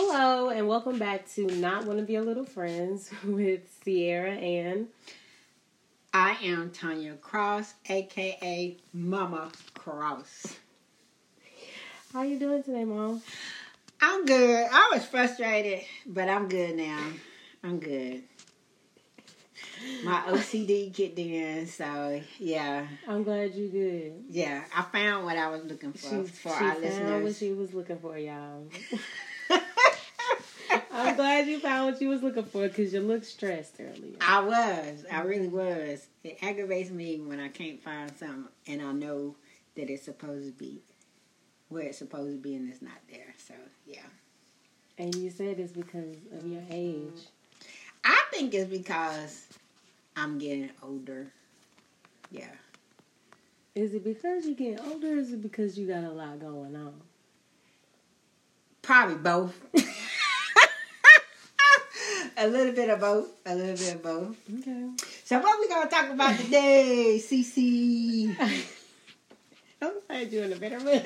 Hello, and welcome back to Not One of Your Little Friends with Sierra and I am Tanya Cross, aka Mama Cross. How you doing today, Mom? I'm good. I was frustrated, but I'm good now. I'm good. My OCD kicked in, so yeah, I'm glad you good. yeah. I found what I was looking for She, for she our found what she was looking for, y'all. I'm glad you found what you was looking for because you looked stressed earlier. I was. I really was. It aggravates me when I can't find something and I know that it's supposed to be where it's supposed to be and it's not there. So yeah. And you said it's because of your age. I think it's because I'm getting older. Yeah. Is it because you're getting older or is it because you got a lot going on? Probably both. a little bit of both. A little bit of both. Okay. So what we gonna talk about today, CC? I'm glad you're in a better mood.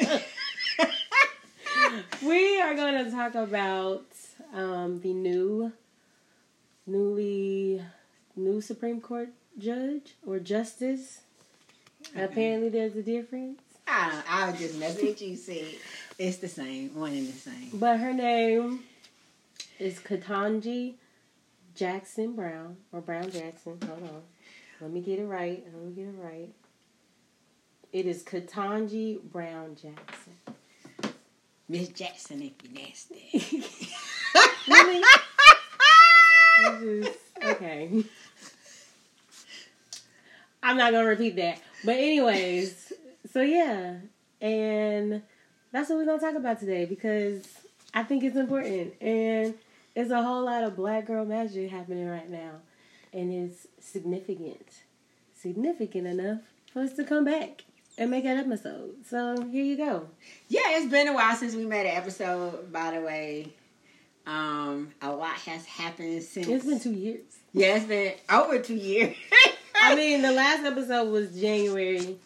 we are going to talk about um, the new, newly, new Supreme Court judge or justice. Apparently, there's a difference. I, I was just messing with you. See, it's the same, one and the same. But her name is Ketanji Jackson Brown or Brown Jackson. Hold on. Let me get it right. Let me get it right. It is Ketanji Brown Jackson. Miss Jackson, if you nasty. Really? Is- okay. I'm not gonna repeat that. But anyways, so yeah. And that's what we're gonna talk about today because I think it's important. And there's a whole lot of black girl magic happening right now. And it's significant. Significant enough for us to come back and make an episode. So here you go. Yeah, it's been a while since we made an episode. By the way, um, a lot has happened since. It's been two years. Yeah, it's been over two years. I mean, the last episode was January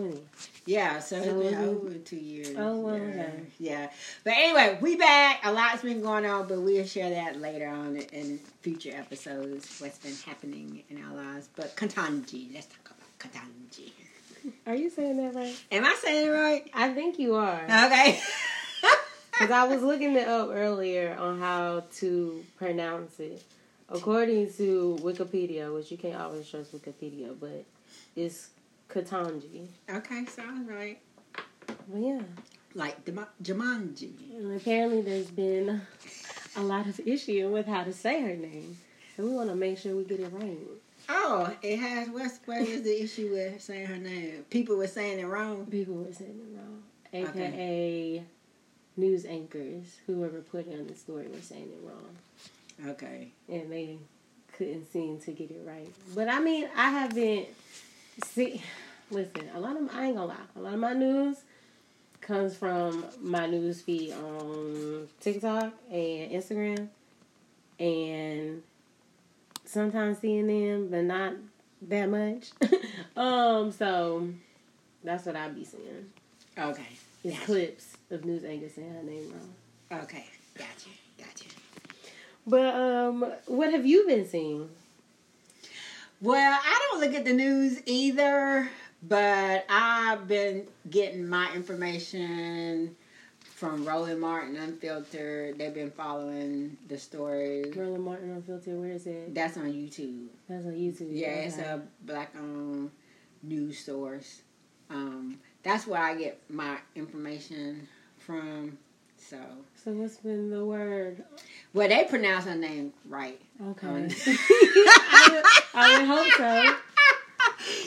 2020. yeah, so it's So been it was- over two years. Oh, well, yeah. okay. Yeah, but anyway, we back. A lot's been going on, but we'll share that later on in future episodes. What's been happening in our lives? But Ketanji, let's talk about Ketanji. Are you saying that right? Am I saying it right? I think you are. Okay. Because I was looking it up earlier on how to pronounce it. According to Wikipedia, which you can't always trust Wikipedia, but it's Ketanji. okay, sounds right. But yeah. Like Dema- Jumanji. And apparently there's been a lot of issue with how to say her name. And we want to make sure we get it right. Oh, it has. What's what is the issue with saying her name? People were saying it wrong. People were saying it wrong. Okay. AKA news anchors, who were reporting on the story, were saying it wrong. Okay. And they couldn't seem to get it right. But I mean, I haven't. See, listen, a lot of I ain't gonna lie. A lot of my news comes from my news feed on TikTok and Instagram, and sometimes CNN, but not that much. um, so that's what I be seeing. Okay. Is Gotcha. clips of news anchors saying her name wrong. Okay. Gotcha. Gotcha. But um, what have you been seeing? Well, I don't look at the news either, but I've been getting my information from Roland Martin Unfiltered. They've been following the stories. Roland Martin Unfiltered, where is it? That's on YouTube. That's on YouTube. Yeah, it's a black owned news source. Um, that's where I get my information from. So, So what's been the word? well, they pronounce her name right. Okay. Um, I, would, I would hope so.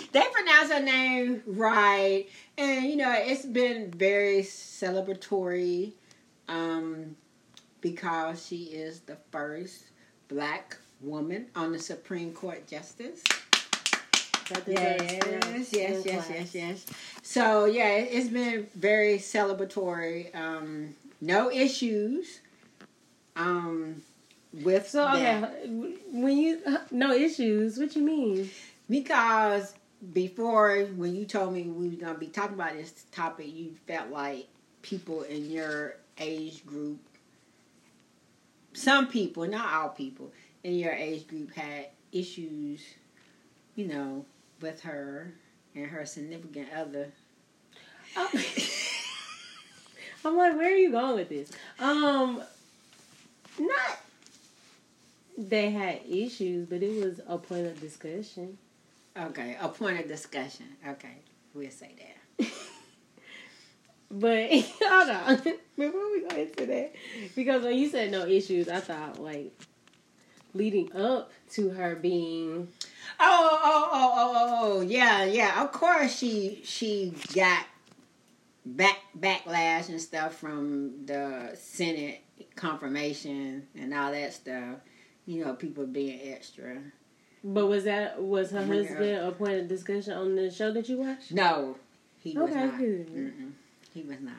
they pronounce her name right, and you know it's been very celebratory, um, because she is the first black woman on the Supreme Court justice. That Yes, yes, yes, yes, yes, yes. So yeah, it- it's been very celebratory. Um, no issues. Um, with So okay, when you no issues, what you mean? because before when you told me we were gonna be talking about this topic, you felt like people in your age group, some people, not all people, in your age group had issues, you know, with her and her significant other. Oh. I'm like, where are you going with this? Um, not they had issues, but it was a point of discussion. Okay, a point of discussion. Okay, we'll say that. but hold on, before we go into that, because when you said no issues, I thought like leading up to her being. Oh, oh, oh, oh, oh, oh, oh, yeah, yeah. Of course, she she got back backlash and stuff from the Senate confirmation and all that stuff. You know, people being extra. But was that was her husband a point of discussion on the show that you watched? No, he was okay, not. Mm-mm. He was not.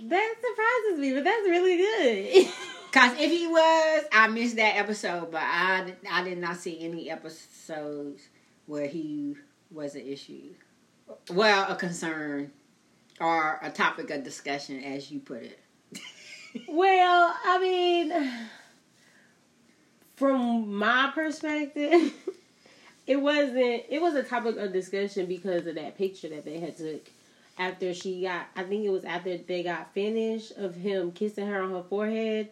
That surprises me, but that's really good. Cause if he was, I missed that episode, but I I did not see any episodes where he was an issue, well, a concern, or a topic of discussion, as you put it. well, I mean, from my perspective, it wasn't. It was a topic of discussion because of that picture that they had took after she got. I think it was after they got finished of him kissing her on her forehead,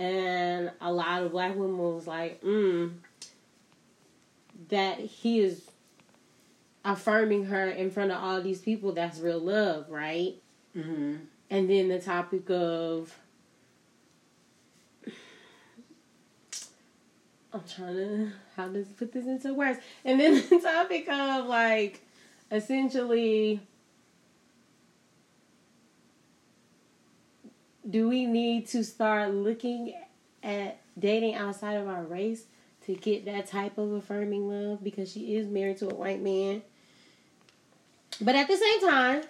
and a lot of black women was like, "Mm, that he is." affirming her in front of all these people that's real love right Mm-hmm. and then the topic of I'm trying to how to put this into words. And then the topic of like essentially do we need to start looking at dating outside of our race to get that type of affirming love because she is married to a white man. But at the same time,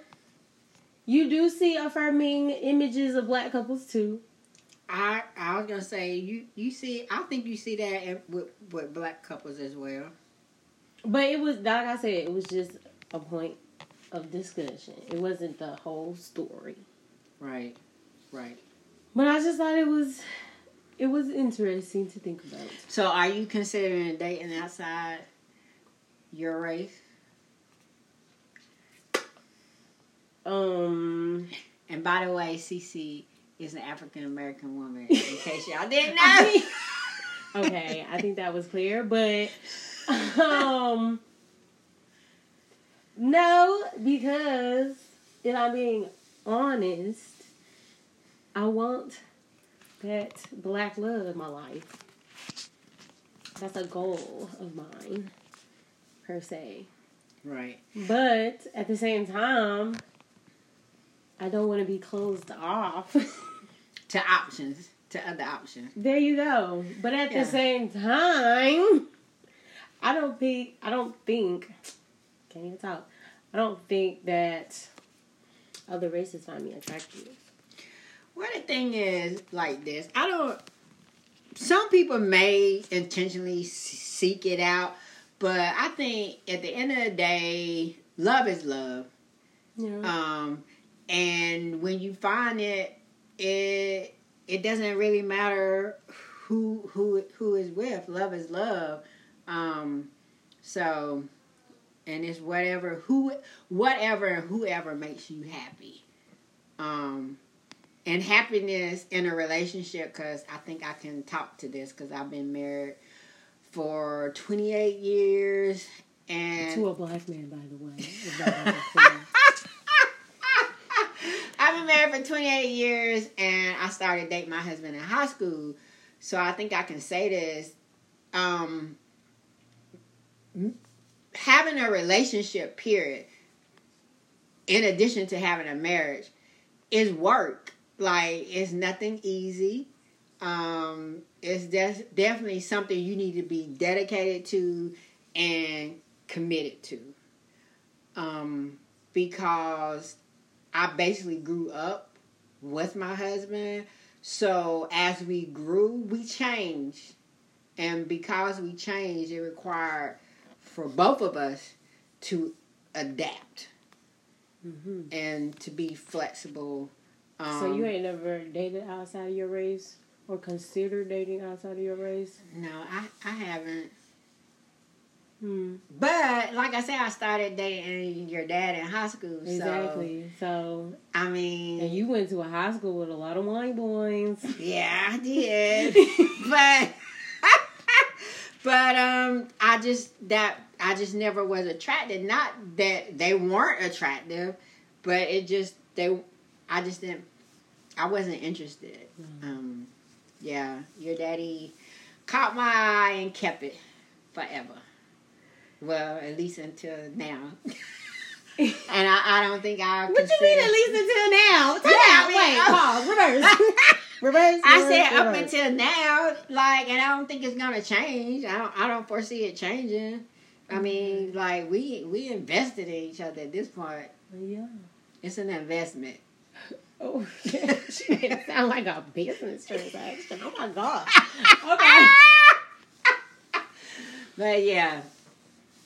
you do see affirming images of black couples too. I I was gonna say you you see I think you see that with with black couples as well. But it was like I said, it was just a point of discussion. It wasn't the whole story. Right, right. But I just thought it was it was interesting to think about. So, are you considering dating outside your race? Um And by the way, Cece is an African American woman. In case y'all didn't know. okay, I think that was clear, but um no, because if I'm being honest, I want that black love in my life. That's a goal of mine, per se. Right. But at the same time, I don't want to be closed off. To options, to other options. there you go. But at Yeah. the same time, I don't think I don't think can't even talk. I don't think that other races find me attractive. Well, the thing is like this. I don't. Some people may intentionally seek it out, but I think at the end of the day, love is love. Yeah. Um, and when you find it, it it doesn't really matter who who who is with. Love is love. Um, so, and it's whatever who whatever and whoever makes you happy. Um, and happiness in a relationship because I think I can talk to this because I've been married for 28 years and to a black man, by the way. if that wasn't clear. I've been married for 28 years and I started dating my husband in high school. So I think I can say this. Um, having a relationship, period, in addition to having a marriage, is work. Like, it's nothing easy. Um, it's des- definitely something you need to be dedicated to and committed to. Um, because I basically grew up with my husband. So as we grew, we changed. And because we changed, it required for both of us to adapt Mhm. and to be flexible Um, so you ain't never dated outside of your race or considered dating outside of your race? no, I I haven't. Hmm. But like I said, I started dating your dad in high school. So Exactly. So, I mean, and you went to a high school with a lot of white boys. Yeah, I did. but but um I just that I just never was attracted. Not that they weren't attractive, but it just they I just didn't I wasn't interested. Um yeah, your daddy caught my eye and kept it forever. Well, at least until now. and I, I don't think I What you mean at least until now? Time Yeah. I Wait, pause. Reverse. reverse. I reverse, said up until now, like, and I don't think it's gonna change. I don't. I don't foresee it changing. I mean, like, we we invested in each other at this point. Yeah. It's an investment. Oh, she made it sound like a business transaction. Oh my god. Okay. But yeah,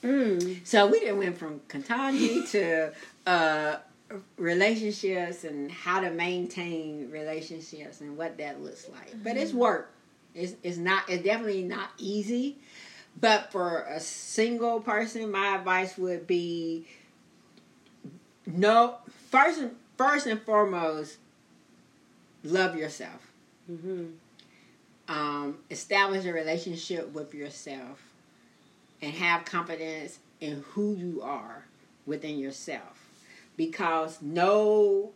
Mm. so we done went from Ketanji to uh, relationships and how to maintain relationships and what that looks like. But it's work. It's it's not. It's definitely not easy. But for a single person, my advice would be no. First first and foremost, love yourself. Mm-hmm. Um, establish a relationship with yourself and have confidence in who you are within yourself because no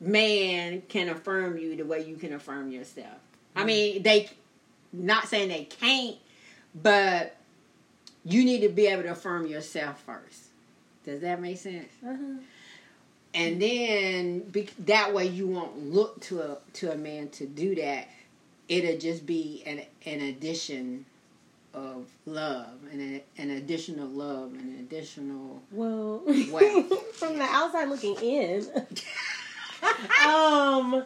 man can affirm you the way you can affirm yourself i mean they not saying they can't but you need to be able to affirm yourself first does that make sense Uh-huh. And then be, that way you won't look to a to a man to do that. It'll just be an an addition of love and an, an additional love and an additional. Well, from the outside looking in, um,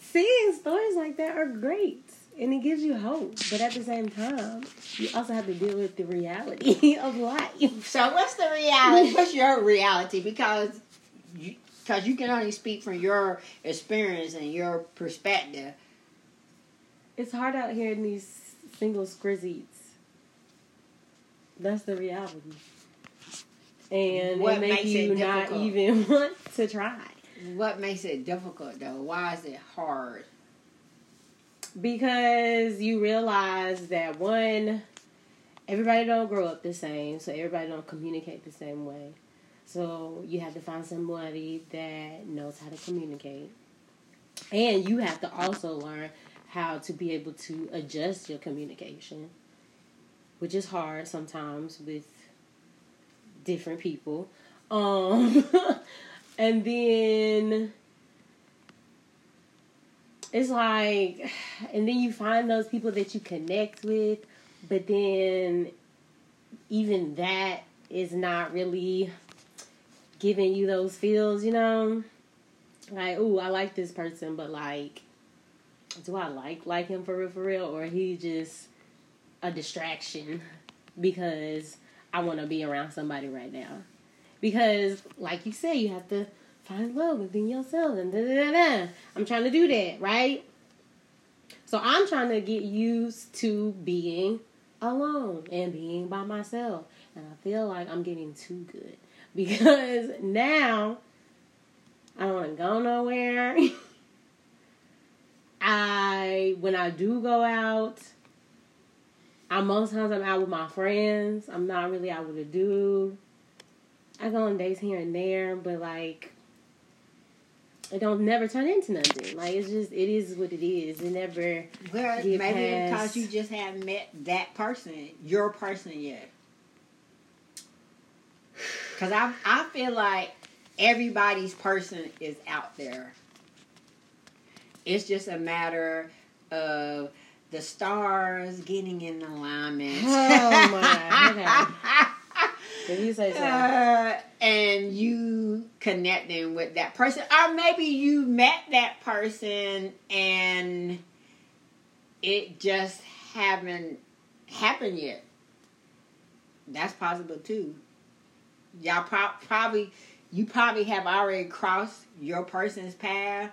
seeing stories like that are great. And it gives you hope, but at the same time, you also have to deal with the reality of life. So what's the reality? What's your reality? Because you, because you can only speak from your experience and your perspective. It's hard out here in these single scrizzies. That's the reality. And What it makes makes you it not even want to try. What makes it difficult though? Why is it hard? Because you realize that one, everybody don't grow up the same, so everybody don't communicate the same way. So you have to find somebody that knows how to communicate. And you have to also learn how to be able to adjust your communication, which is hard sometimes with different people. Um and then it's like and then you find those people that you connect with, but then even that is not really giving you those feels, you know? Like, ooh, I like this person, but like do I like like him for real for real or he just a distraction because I want to be around somebody right now. Because like you say, you have to find love within yourself and da da da. I'm trying to do that, right? So I'm trying to get used to being alone and being by myself. And I feel like I'm getting too good because now I don't want to go nowhere. I when I do go out, I most times I'm out with my friends. I'm not really out with a dude. I go on dates here and there, but like it don't never turn into nothing. Like it's just it is what it is. It never Well, maybe past- because you just haven't met that person, your person yet. Because I, I feel like everybody's person is out there. It's just a matter of the stars getting in alignment. Oh, my. you say so. Uh, and you connecting with that person, or maybe you met that person and it just haven't happened yet. That's possible too. Y'all pro- probably you probably have already crossed your person's path,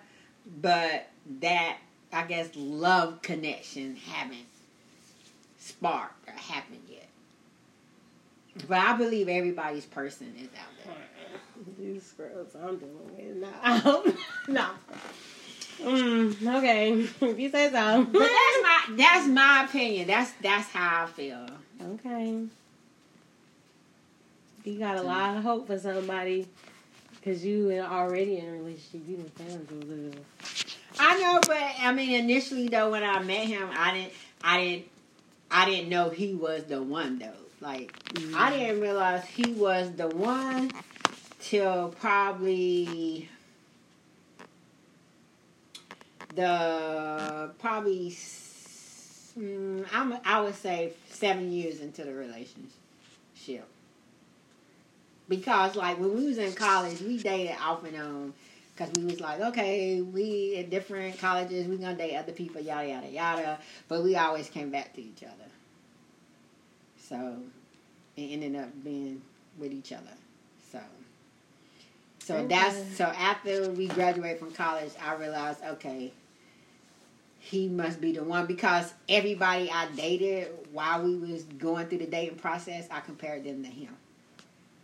but that I guess love connection haven't sparked or happened yet. But I believe everybody's person is out there. These scrubs I'm dealing with now. no. Mm, okay, if you say so. But that's my that's my opinion. That's that's how I feel. Okay. You got a lot of hope for somebody because you are already in a relationship. You didn't found your love. I know, but I mean, initially though, when I met him, I didn't, I didn't, I didn't know he was the one though. Like, Mm. I didn't realize he was the one till probably the probably mm, I'm I would say seven years into the relationship. Because like when we was in college, we dated off and on. Cause we was like, okay, we at different colleges, we gonna date other people, yada yada yada. But we always came back to each other. So it ended up being with each other. So so Okay. that's so after we graduated from college, I realized, okay, he must be the one because everybody I dated while we was going through the dating process, I compared them to him.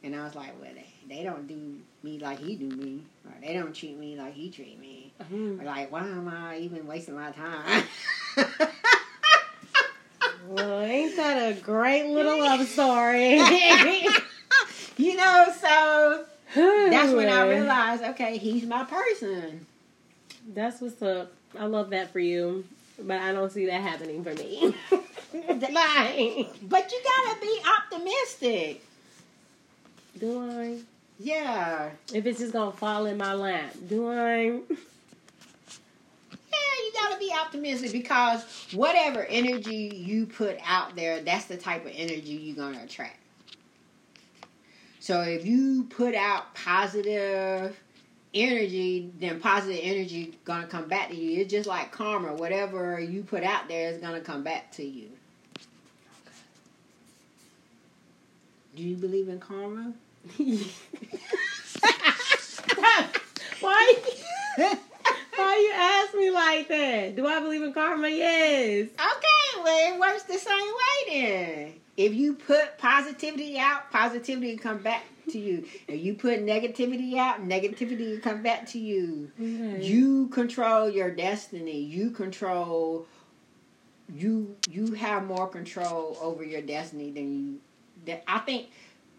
And I was like, well, they, they don't do me like he do me. Or they don't treat me like he treat me. Mm. Or like, why am I even wasting my time? Well, ain't that a great little love story? you know, so that's when I realized, okay, he's my person. That's what's up. I love that for you, but I don't see that happening for me. Like, But you gotta be optimistic. do I? Yeah. If it's just gonna fall in my lap, do I? You gotta be optimistic because whatever energy you put out there, that's the type of energy you're gonna attract. So if you put out positive energy, then positive energy gonna come back to you. It's just like karma. Whatever you put out there is gonna come back to you. Do you believe in karma? Why? Why you ask me like that? Do I believe in karma? Yes. Okay, well, it works the same way then. If you put positivity out, positivity will come back to you. If you put negativity out, negativity will come back to you. Okay. You control your destiny. You control you you have more control over your destiny than you that I think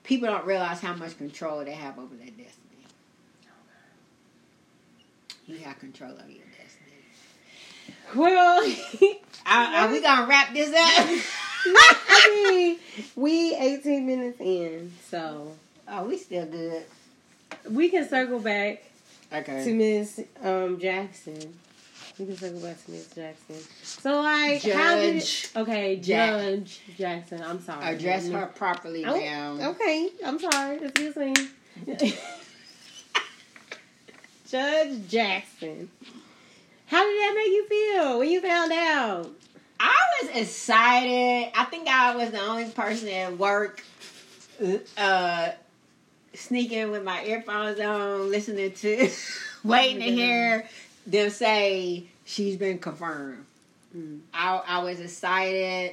people don't realize how much control they have over their destiny. You have control of your destiny. well, Are, are we gonna wrap this up? I mean, we 18 minutes in, so Oh, we still good. we can circle back Okay. to. Miss um, Jackson. We can circle back to Miss Jackson. So, like, how did Judge okay, Jack- Judge Jackson? I'm sorry. Address her properly Oh, now. Okay, I'm sorry. Excuse me. Judge Jackson. How did that make you feel when you found out? I was excited. I think I was the only person at work uh sneaking with my earphones on, listening to waiting to hear them say she's been confirmed. Mm. I I was excited.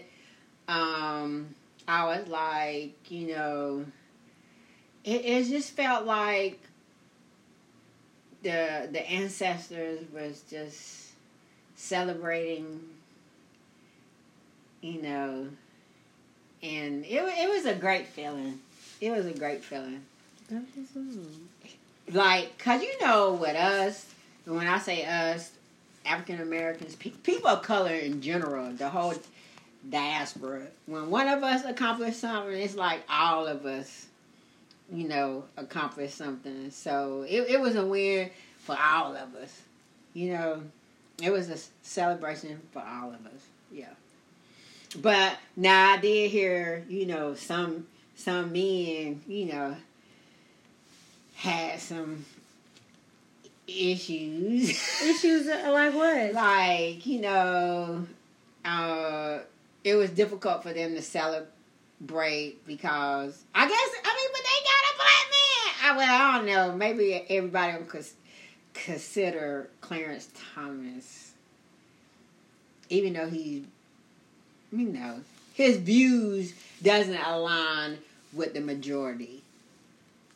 Um I was like, you know, it, it just felt like the the ancestors was just celebrating, you know, and it it was a great feeling. It was a great feeling. Like, cause you know, with us, when I say us, African Americans, pe- people of color in general, the whole diaspora. When one of us accomplishes something, it's like all of us, you know, accomplish something. So it, it was a win for all of us. You know, it was a celebration for all of us. Yeah. But now I did hear, you know, some some men, you know, had some issues. Issues like what? like you know uh it was difficult for them to celebrate because i guess i mean but they got a black man I, well, I don't know. Maybe everybody cons- consider Clarence Thomas, even though he, you know, his views doesn't align with the majority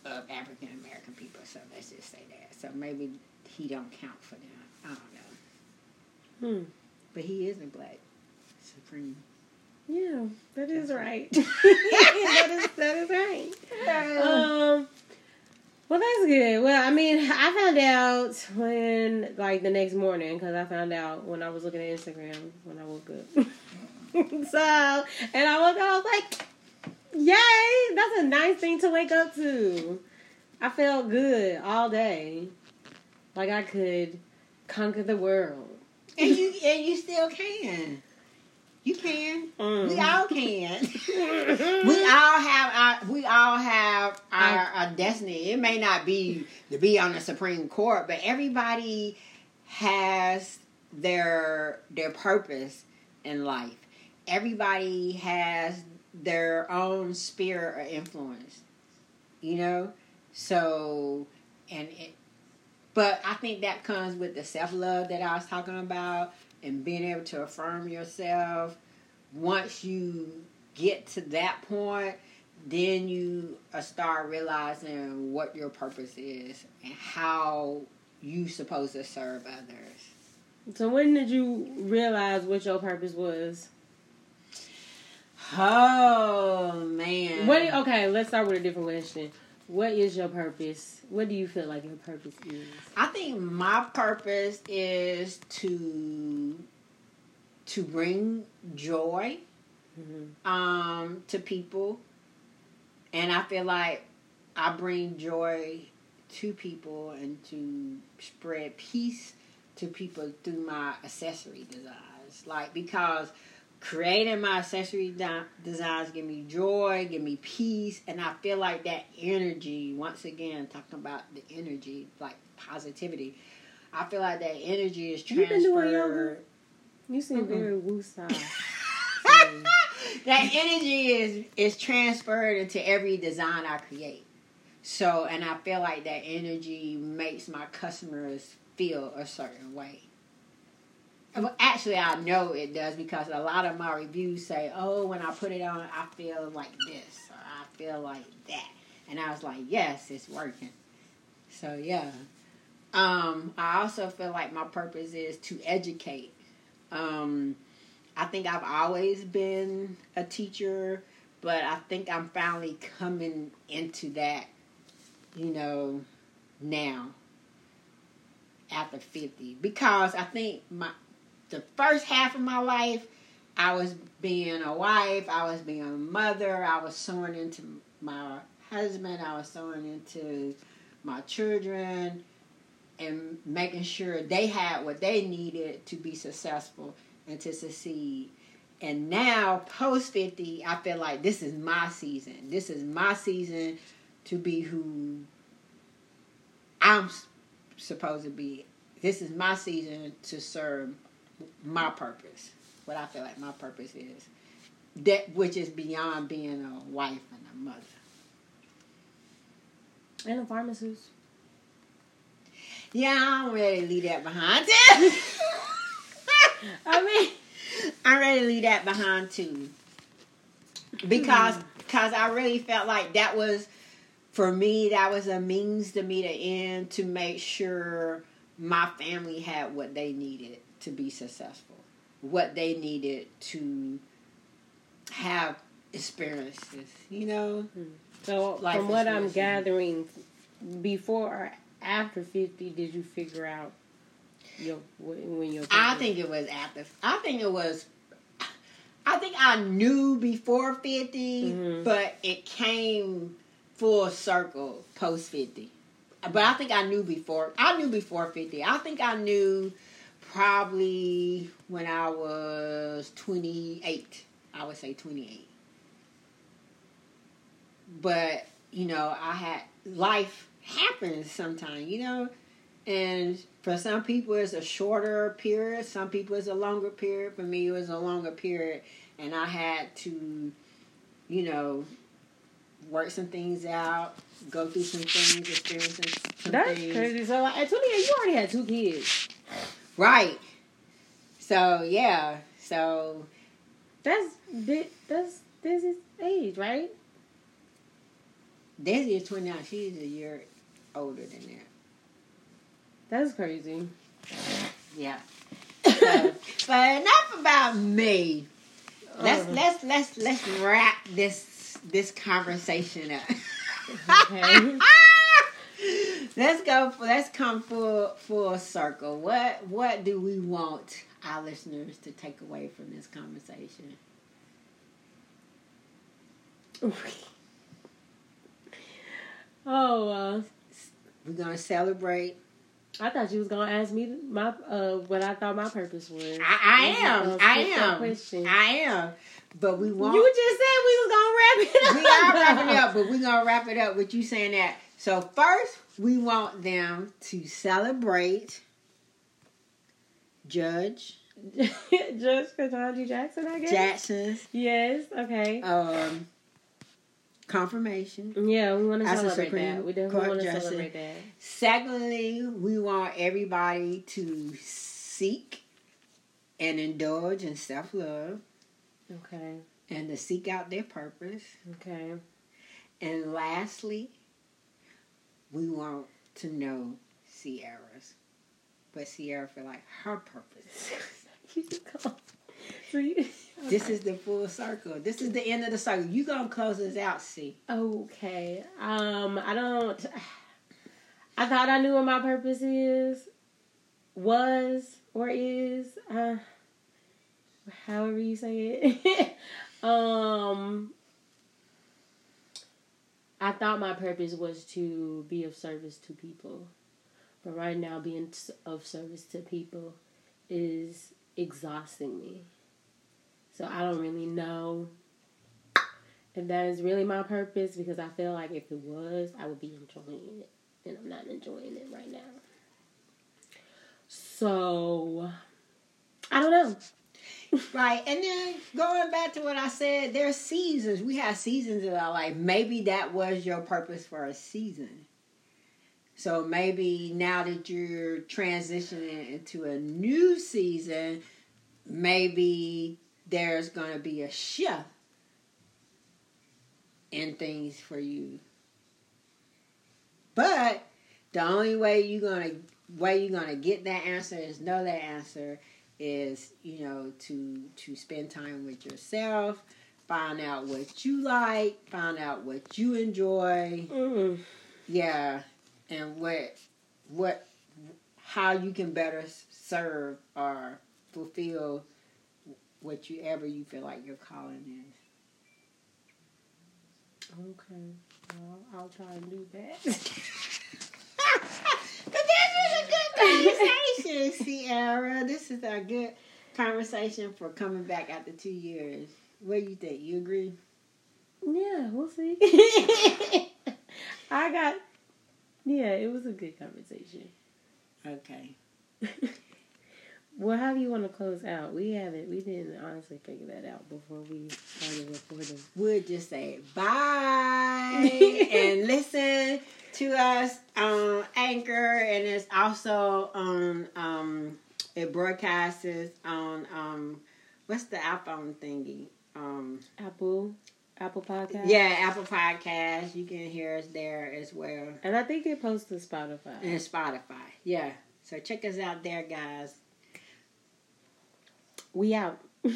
of African American people. So let's just say that. So maybe he don't count for them. I don't know. Hmm. But he is a black supreme. Yeah, that is right. that is that is right. Um. Well, that's good. Well, I mean, I found out when, like, the next morning, because I found out when I was looking at Instagram when I woke up. so, and I woke up, I was like, yay, that's a nice thing to wake up to. I felt good all day. Like I could conquer the world. and you and you still can. You can. Mm. We all can. we all have our we all have our, our destiny. It may not be to be on the Supreme Court, but everybody has their their purpose in life. Everybody has their own sphere or influence. You know? So and it but I think that comes with the self love that I was talking about and being able to affirm yourself. Once you get to that point, then you uh, start realizing what your purpose is and how you supposed to serve others. So when did you realize what your purpose was? Oh man. What? Okay, let's start with a different question. What is your purpose? What do you feel like your purpose is? I think my purpose is to to bring joy Mm-hmm. um, to people, and I feel like I bring joy to people and to spread peace to people through my accessory designs. Like because creating my accessory de- designs give me joy, give me peace, and I feel like that energy. Once again, talking about the energy, like positivity. I feel like that energy is You been doing yoga? transferred. You seem Mm-mm. very woosah. that energy is is transferred into every design I create. So, and I feel like that energy makes my customers feel a certain way. Well, actually, I know it does because a lot of my reviews say, "Oh, when I put it on, I feel like this or I feel like that," and I was like, "Yes, it's working." So yeah. Um, I also feel like my purpose is to educate. Um, I think I've always been a teacher, but I think I'm finally coming into that, you know, now after 50 because I think my the first half of my life I was being a wife, I was being a mother, I was sowing into my husband, I was sowing into my children and making sure they had what they needed to be successful and to succeed. And now, post 50, I feel like this is my season. This is my season to be who I'm supposed to be. This is my season to serve my purpose. What I feel like my purpose is. That which is beyond being a wife and a mother. and a pharmacist. Yeah, I'm ready to leave that behind. I mean, I'm ready to leave that behind too. Because hmm. because I really felt like that was for me that was a means to meet an end to make sure my family had what they needed to be successful. What they needed to have experiences, you know? so Life from what I'm gathering, before or after 50, did you figure out your when your I think it was after. I think it was. I think I knew before 50 Mhm. but it came full circle post fifty. But I think I knew before. I knew before fifty. I think I knew probably when I was twenty eight. I would say twenty eight. But you know, I had life happens sometimes. You know, and for some people it's a shorter period. Some people it's a longer period. For me, it was a longer period, and I had to, you know, work some things out, go through some things, experience some, some That's things. crazy. So like, at 28, you already had two kids. Right. So yeah. So That's that's Dizzy's age, right? Daisy is twenty nine. She's a year older than that. That's crazy. Yeah. So, but enough about me. Let's Uh, let's let's let's wrap this this conversation up. Okay. let's go. for Let's come full full circle. What what do we want our listeners to take away from this conversation? oh, uh, We're gonna celebrate. I thought you was gonna ask me my uh what I thought my purpose was. I, I am. I am. question. I am. But we won't. You just said we was gonna wrap it up. we are wrapping it up, but we're gonna wrap it up with you saying that. So first, we want them to celebrate Judge Judge Ketanji Jackson, I guess. Jackson's Yes. Okay. um, confirmation. Yeah, we want to celebrate that. We definitely want to celebrate that. Secondly, we want everybody to seek and indulge in self love Okay. and to seek out their purpose. Okay. And lastly, we want to know Sierra's. But Sierra feel like her purpose. You come- so you. This is the full circle. This is the end of the circle. You gonna close this out, see? Okay. Um, I don't. I thought I knew what my purpose is, was, or is. Uh, however you say it. um, I thought my purpose was to be of service to people, but right now being of service to people is exhausting me. So I don't really know if that is really my purpose because I feel like if it was, I would be enjoying it. And I'm not enjoying it right now. So, I don't know. Right. And then going back to what I said, there's seasons. We have seasons in our life. Maybe that was your purpose for a season. So maybe now that you're transitioning into a new season, maybe there's going to be a shift in things for you. But the only way you're gonna way you're gonna get that answer is know that answer is you know to to spend time with yourself, find out what you like, find out what you enjoy, Mm. yeah, and what what how you can better serve or fulfill what you ever you feel like your calling is. Okay. Well, I'll try and do that. But this was a Sierra. This is a good conversation for coming back after two years. What do you think? You agree? yeah, we'll see. I got. Yeah, it was a good conversation. Okay. Well, how do you want to close out? We haven't. We didn't honestly figure that out before we started recording. We'll just say bye and listen to us on Anchor, and it's also on um it broadcasts on um what's the iPhone thingy um Apple, Apple Podcast. yeah Apple Podcast. You can hear us there as well. and I think it posts to Spotify. and Spotify. Yeah. So check us out there, guys. We out.